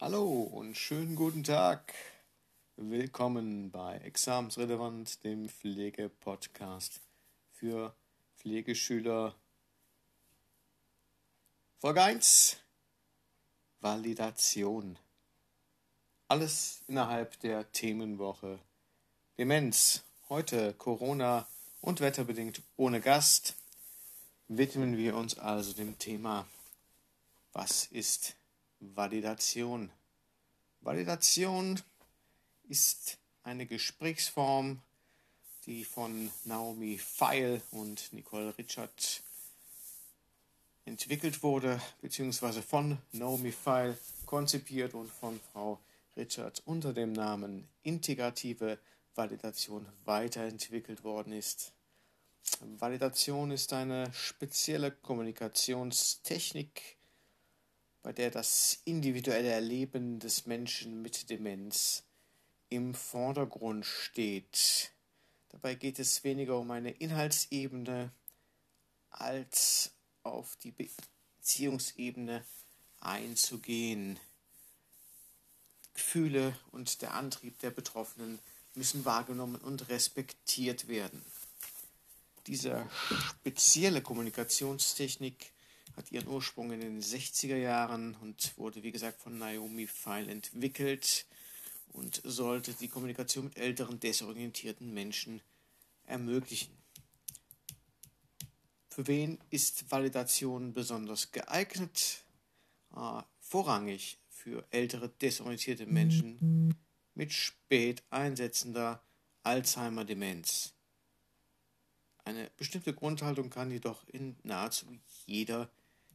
Hallo und schönen guten Tag. Willkommen bei Examensrelevant, dem Pflegepodcast für Pflegeschüler. Folge 1. Validation. Alles innerhalb der Themenwoche. Demenz. Heute Corona und wetterbedingt ohne Gast. Widmen wir uns also dem Thema, was ist Validation. Validation ist eine Gesprächsform, die von Naomi Feil und Nicole Richard entwickelt wurde, beziehungsweise von Naomi Feil konzipiert und von Frau Richard unter dem Namen integrative Validation weiterentwickelt worden ist. Validation ist eine spezielle Kommunikationstechnik, bei der das individuelle Erleben des Menschen mit Demenz im Vordergrund steht. Dabei geht es weniger um eine Inhaltsebene als auf die Beziehungsebene einzugehen. Gefühle und der Antrieb der Betroffenen müssen wahrgenommen und respektiert werden. Diese spezielle Kommunikationstechnik hat ihren Ursprung in den 60er Jahren und wurde, wie gesagt, von Naomi Feil entwickelt und sollte die Kommunikation mit älteren, desorientierten Menschen ermöglichen. Für wen ist Validation besonders geeignet? Äh, vorrangig für ältere, desorientierte Menschen mit spät einsetzender Alzheimer-Demenz. Eine bestimmte Grundhaltung kann jedoch in nahezu jeder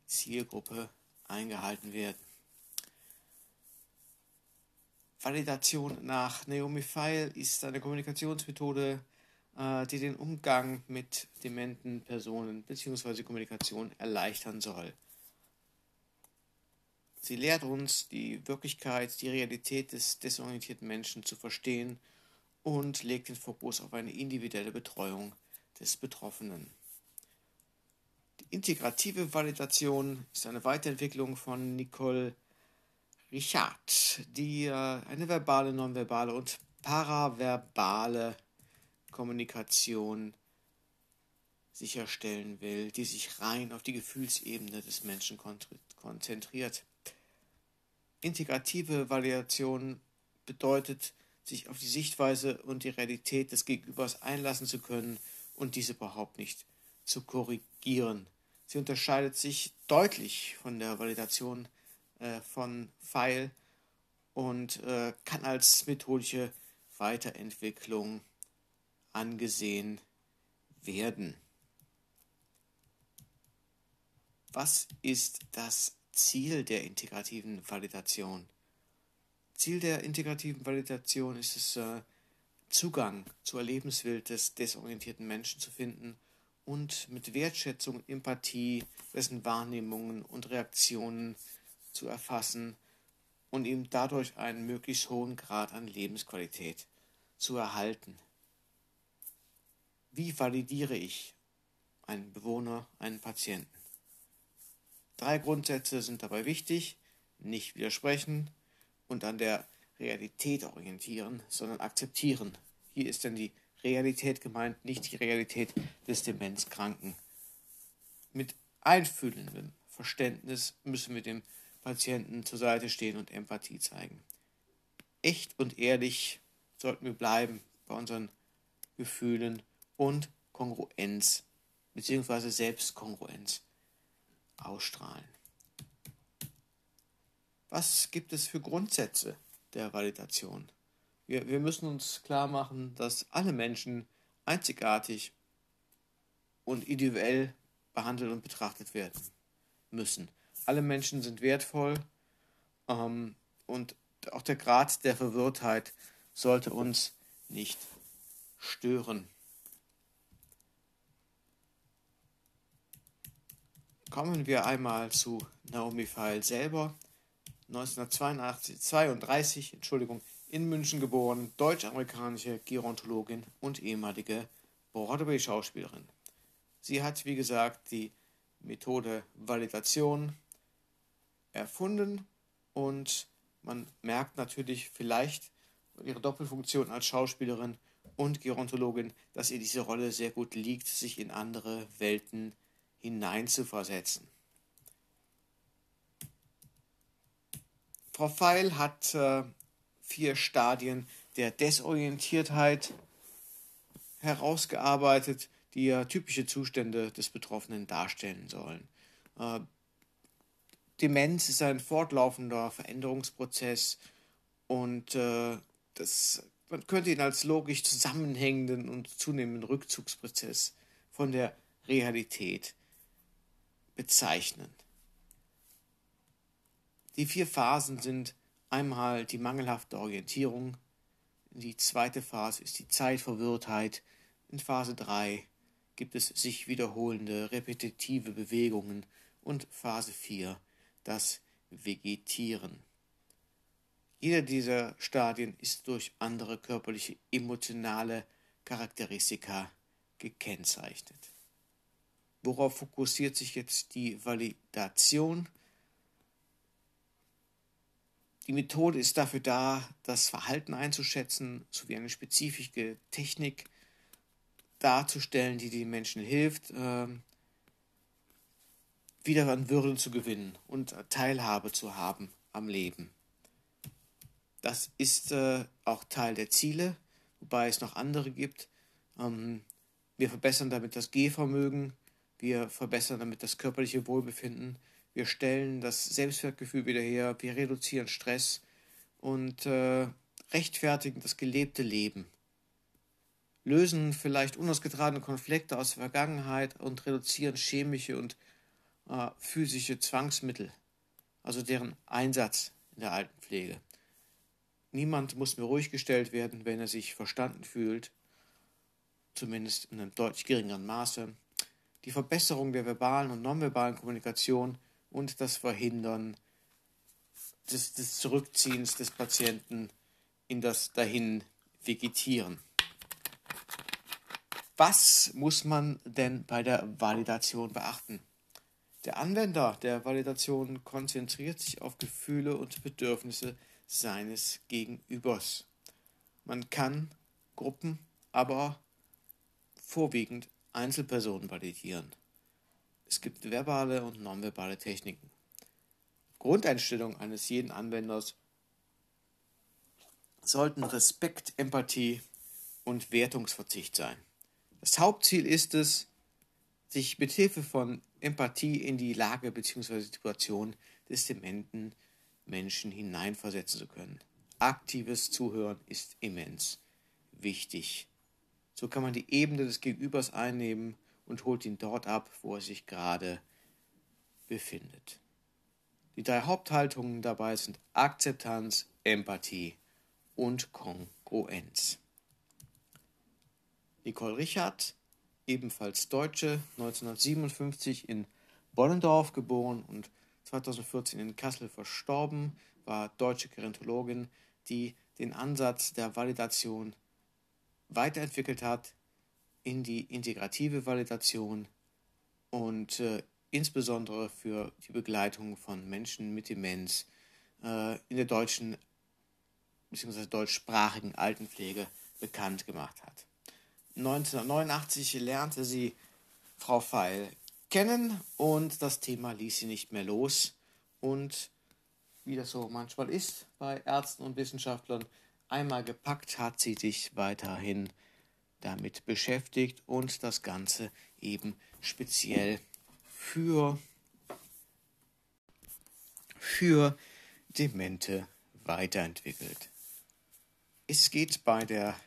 Zielgruppe eingehalten werden. Validation nach Naomi Feil ist eine Kommunikationsmethode, äh, die den Umgang mit dementen Personen bzw. Kommunikation erleichtern soll. Sie lehrt uns, die Wirklichkeit, die Realität des desorientierten Menschen zu verstehen und legt den Fokus auf eine individuelle Betreuung des Betroffenen. Integrative Validation ist eine Weiterentwicklung von Nicole Richard, die äh, eine verbale, nonverbale und paraverbale Kommunikation sicherstellen will, die sich rein auf die Gefühlsebene des Menschen konzentriert. Integrative Validation bedeutet, sich auf die Sichtweise und die Realität des Gegenübers einlassen zu können und diese überhaupt nicht zu korrigieren. Sie unterscheidet sich deutlich von der Validation äh, von File und äh, kann als methodische Weiterentwicklung angesehen werden. Was ist das Ziel der integrativen Validation? Ziel der integrativen Validation ist es, äh, Zugang zur Lebenswelt des desorientierten Menschen zu finden und mit Wertschätzung und Empathie dessen Wahrnehmungen und Reaktionen zu erfassen und ihm dadurch einen möglichst hohen Grad an Lebensqualität zu erhalten. Wie validiere ich einen Bewohner, einen Patienten? Drei Grundsätze sind dabei wichtig. Nicht widersprechen und an der Realität orientieren, sondern akzeptieren. Hier ist denn die Realität gemeint, nicht die Realität des Demenzkranken. Mit einfühlendem Verständnis müssen wir dem Patienten zur Seite stehen und Empathie zeigen. Echt und ehrlich sollten wir bleiben bei unseren Gefühlen und Kongruenz bzw. Selbstkongruenz ausstrahlen. Was gibt es für Grundsätze der Validation? Wir, wir müssen uns klar machen, dass alle Menschen einzigartig und individuell behandelt und betrachtet werden müssen. Alle Menschen sind wertvoll ähm, und auch der Grad der Verwirrtheit sollte uns nicht stören. Kommen wir einmal zu Naomi Feil selber. 1932, Entschuldigung, in München geboren, deutsch-amerikanische Gerontologin und ehemalige Broadway-Schauspielerin. Sie hat, wie gesagt, die Methode Validation erfunden und Man merkt natürlich vielleicht ihre Doppelfunktion als Schauspielerin und Gerontologin, dass ihr diese Rolle sehr gut liegt, sich in andere Welten hineinzuversetzen. Frau Feil hat äh, vier Stadien der Desorientiertheit herausgearbeitet, die ja typische Zustände des Betroffenen darstellen sollen. Äh, Demenz ist ein fortlaufender Veränderungsprozess und äh, das, man könnte ihn als logisch zusammenhängenden und zunehmenden Rückzugsprozess von der Realität bezeichnen. Die vier Phasen sind einmal die mangelhafte Orientierung, die zweite Phase ist die Zeitverwirrtheit, in Phase 3 gibt es sich wiederholende repetitive Bewegungen und Phase 4 das Vegetieren. Jeder dieser Stadien ist durch andere körperliche emotionale Charakteristika gekennzeichnet. Worauf fokussiert sich jetzt die Validation? Die Methode ist dafür da, das Verhalten einzuschätzen, sowie eine spezifische Technik darzustellen, die den Menschen hilft, ähm, wieder an Würde zu gewinnen und Teilhabe zu haben am Leben. Das ist äh, auch Teil der Ziele, wobei es noch andere gibt. Ähm, wir verbessern damit das Gehvermögen, wir verbessern damit das körperliche Wohlbefinden, wir stellen das Selbstwertgefühl wieder her, wir reduzieren Stress und äh, rechtfertigen das gelebte Leben. Lösen vielleicht unausgetragene Konflikte aus der Vergangenheit und reduzieren chemische und äh, physische Zwangsmittel, also deren Einsatz in der Altenpflege. Niemand muss mehr ruhig gestellt werden, wenn er sich verstanden fühlt, zumindest in einem deutlich geringeren Maße. Die Verbesserung der verbalen und nonverbalen Kommunikation und das Verhindern des, des Zurückziehens des Patienten in das dahin Vegetieren. Was muss man denn bei der Validation beachten? Der Anwender der Validation konzentriert sich auf Gefühle und Bedürfnisse seines Gegenübers. Man kann Gruppen, aber vorwiegend Einzelpersonen validieren. Es gibt verbale und nonverbale Techniken. Grundeinstellung eines jeden Anwenders sollten Respekt, Empathie und Wertungsverzicht sein. Das Hauptziel ist es, sich mit Hilfe von Empathie in die Lage bzw. Situation des dementen Menschen hineinversetzen zu können. Aktives Zuhören ist immens wichtig. So kann man die Ebene des Gegenübers einnehmen und holt ihn dort ab, wo er sich gerade befindet. Die drei Haupthaltungen dabei sind Akzeptanz, Empathie und Kongruenz. Nicole Richard ebenfalls Deutsche, 1957 in Bollendorf geboren und 2014 in Kassel verstorben, war deutsche Gerontologin, die den Ansatz der Validation weiterentwickelt hat in die integrative Validation und äh, insbesondere für die Begleitung von Menschen mit Demenz äh, in der deutschen bzw. deutschsprachigen Altenpflege bekannt gemacht hat. 1989 lernte sie Frau Feil kennen und das Thema ließ sie nicht mehr los. Und wie das so manchmal ist bei Ärzten und Wissenschaftlern, einmal gepackt hat sie sich weiterhin damit beschäftigt und das Ganze eben speziell für, für Demente weiterentwickelt. Es geht bei der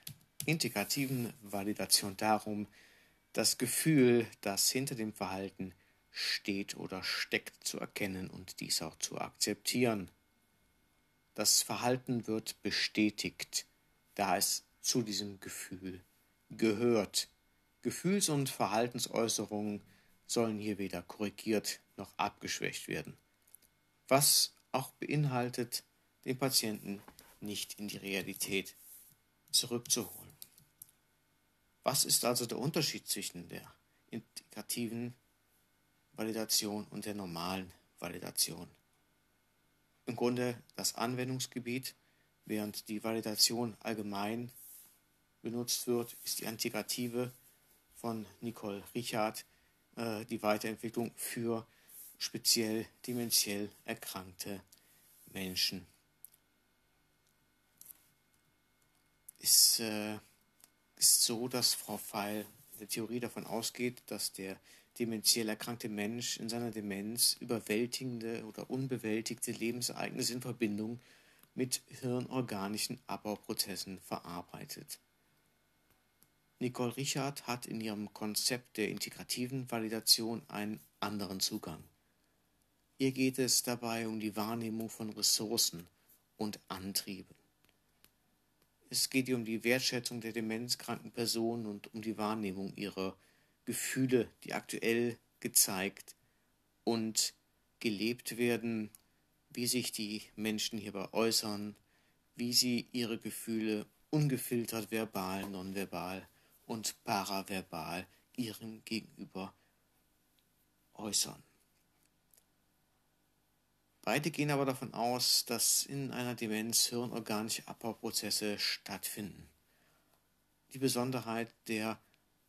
integrativen Validation darum, das Gefühl, das hinter dem Verhalten steht oder steckt, zu erkennen und dies auch zu akzeptieren. Das Verhalten wird bestätigt, da es zu diesem Gefühl gehört. Gefühls- und Verhaltensäußerungen sollen hier weder korrigiert noch abgeschwächt werden, was auch beinhaltet, den Patienten nicht in die Realität zurückzuholen. Was ist also der Unterschied zwischen der integrativen Validation und der normalen Validation? Im Grunde das Anwendungsgebiet, während die Validation allgemein benutzt wird, ist die Integrative von Nicole Richard äh, die Weiterentwicklung für speziell dementiell erkrankte Menschen. Ist, äh, ist so, dass Frau Feil in der Theorie davon ausgeht, dass der dementiell erkrankte Mensch in seiner Demenz überwältigende oder unbewältigte Lebensereignisse in Verbindung mit hirnorganischen Abbauprozessen verarbeitet. Nicole Richard hat in ihrem Konzept der integrativen Validation einen anderen Zugang. Ihr geht es dabei um die Wahrnehmung von Ressourcen und Antrieben. Es geht ihr um die Wertschätzung der demenzkranken Personen und um die Wahrnehmung ihrer Gefühle, die aktuell gezeigt und gelebt werden, wie sich die Menschen hierbei äußern, wie sie ihre Gefühle ungefiltert verbal, nonverbal und paraverbal ihrem Gegenüber äußern. Beide gehen aber davon aus, dass in einer Demenz hirnorganische Abbauprozesse stattfinden. Die Besonderheit der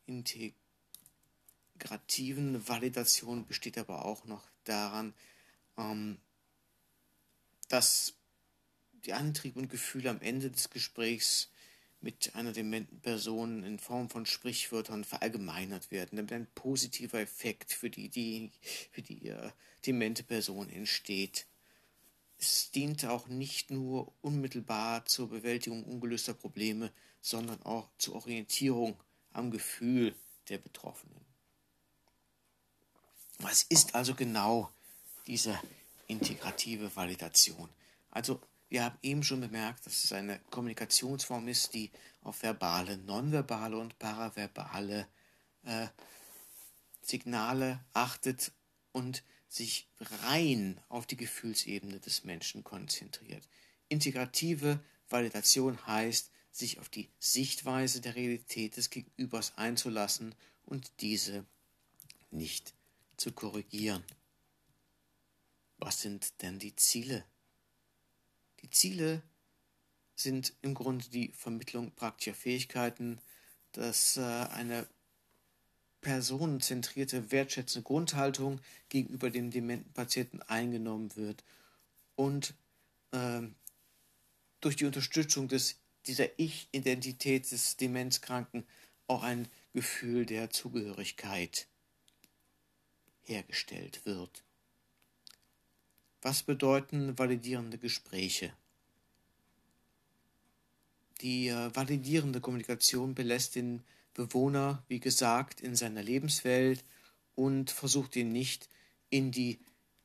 integrativen Validation besteht aber auch noch daran, ähm, dass die Antriebe und Gefühle am Ende des Gesprächs mit einer dementen Person in Form von Sprichwörtern verallgemeinert werden, damit ein positiver Effekt für die, die, für die äh, demente Person entsteht. Es dient auch nicht nur unmittelbar zur Bewältigung ungelöster Probleme, sondern auch zur Orientierung am Gefühl der Betroffenen. Was ist also genau diese integrative Validation? Also wir haben eben schon bemerkt, dass es eine Kommunikationsform ist, die auf verbale, nonverbale und paraverbale äh, Signale achtet und sich rein auf die Gefühlsebene des Menschen konzentriert. Integrative Validation heißt, sich auf die Sichtweise der Realität des Gegenübers einzulassen und diese nicht zu korrigieren. Was sind denn die Ziele die Ziele sind im Grunde die Vermittlung praktischer Fähigkeiten, dass äh, eine personenzentrierte, wertschätzende Grundhaltung gegenüber dem dementen Patienten eingenommen wird und äh, durch die Unterstützung des, dieser Ich-Identität des Demenzkranken auch ein Gefühl der Zugehörigkeit hergestellt wird. Was bedeuten validierende Gespräche? Die äh, validierende Kommunikation belässt den Bewohner, wie gesagt, in seiner Lebenswelt und versucht ihn nicht in die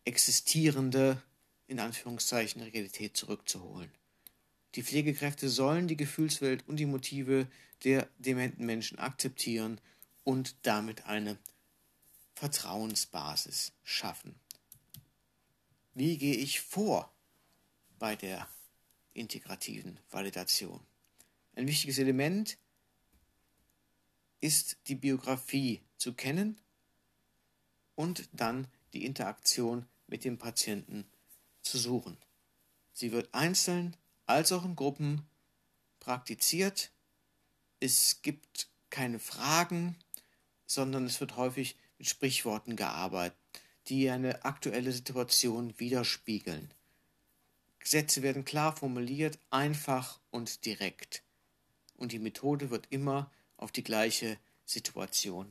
existierende, in Anführungszeichen, Realität zurückzuholen. Die Pflegekräfte sollen die Gefühlswelt und die Motive der dementen Menschen akzeptieren und damit eine Vertrauensbasis schaffen. Wie gehe ich vor bei der integrativen Validation? Ein wichtiges Element ist die Biografie zu kennen und dann die Interaktion mit dem Patienten zu suchen. Sie wird einzeln als auch in Gruppen praktiziert. Es gibt keine Fragen, sondern es wird häufig mit Sprichworten gearbeitet die eine aktuelle Situation widerspiegeln. Gesetze werden klar formuliert, einfach und direkt. Und die Methode wird immer auf die gleiche Situation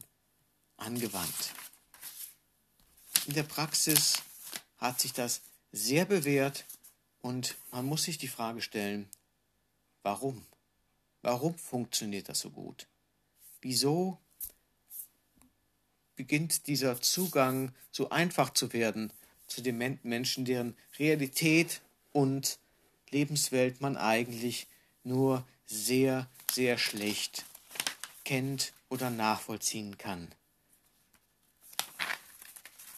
angewandt. In der Praxis hat sich das sehr bewährt und man muss sich die Frage stellen, warum? Warum funktioniert das so gut? Wieso beginnt dieser Zugang so einfach zu werden zu den Menschen, deren Realität und Lebenswelt man eigentlich nur sehr, sehr schlecht kennt oder nachvollziehen kann.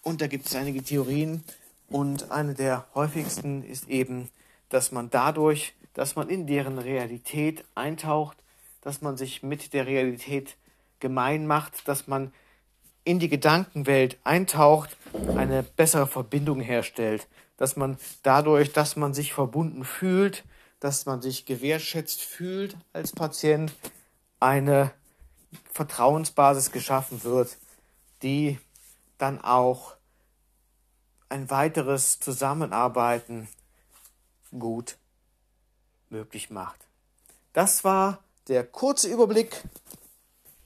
Und da gibt es einige Theorien und eine der häufigsten ist eben, dass man dadurch, dass man in deren Realität eintaucht, dass man sich mit der Realität gemein macht, dass man in die Gedankenwelt eintaucht, eine bessere Verbindung herstellt, dass man dadurch, dass man sich verbunden fühlt, dass man sich gewertschätzt fühlt als Patient, eine Vertrauensbasis geschaffen wird, die dann auch ein weiteres Zusammenarbeiten gut möglich macht. Das war der kurze Überblick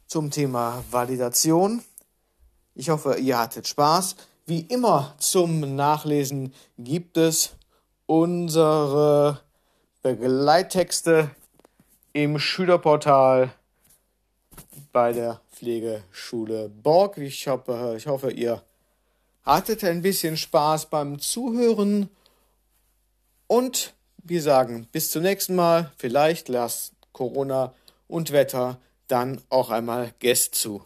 zum Thema Validation. Ich hoffe, ihr hattet Spaß. Wie immer zum Nachlesen gibt es unsere Begleittexte im Schülerportal bei der Pflegeschule Borg. Ich hoffe, ich hoffe, ihr hattet ein bisschen Spaß beim Zuhören und wir sagen bis zum nächsten Mal. Vielleicht lasst Corona und Wetter dann auch einmal Gäste zu.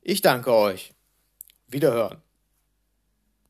Ich danke euch. Wiederhören.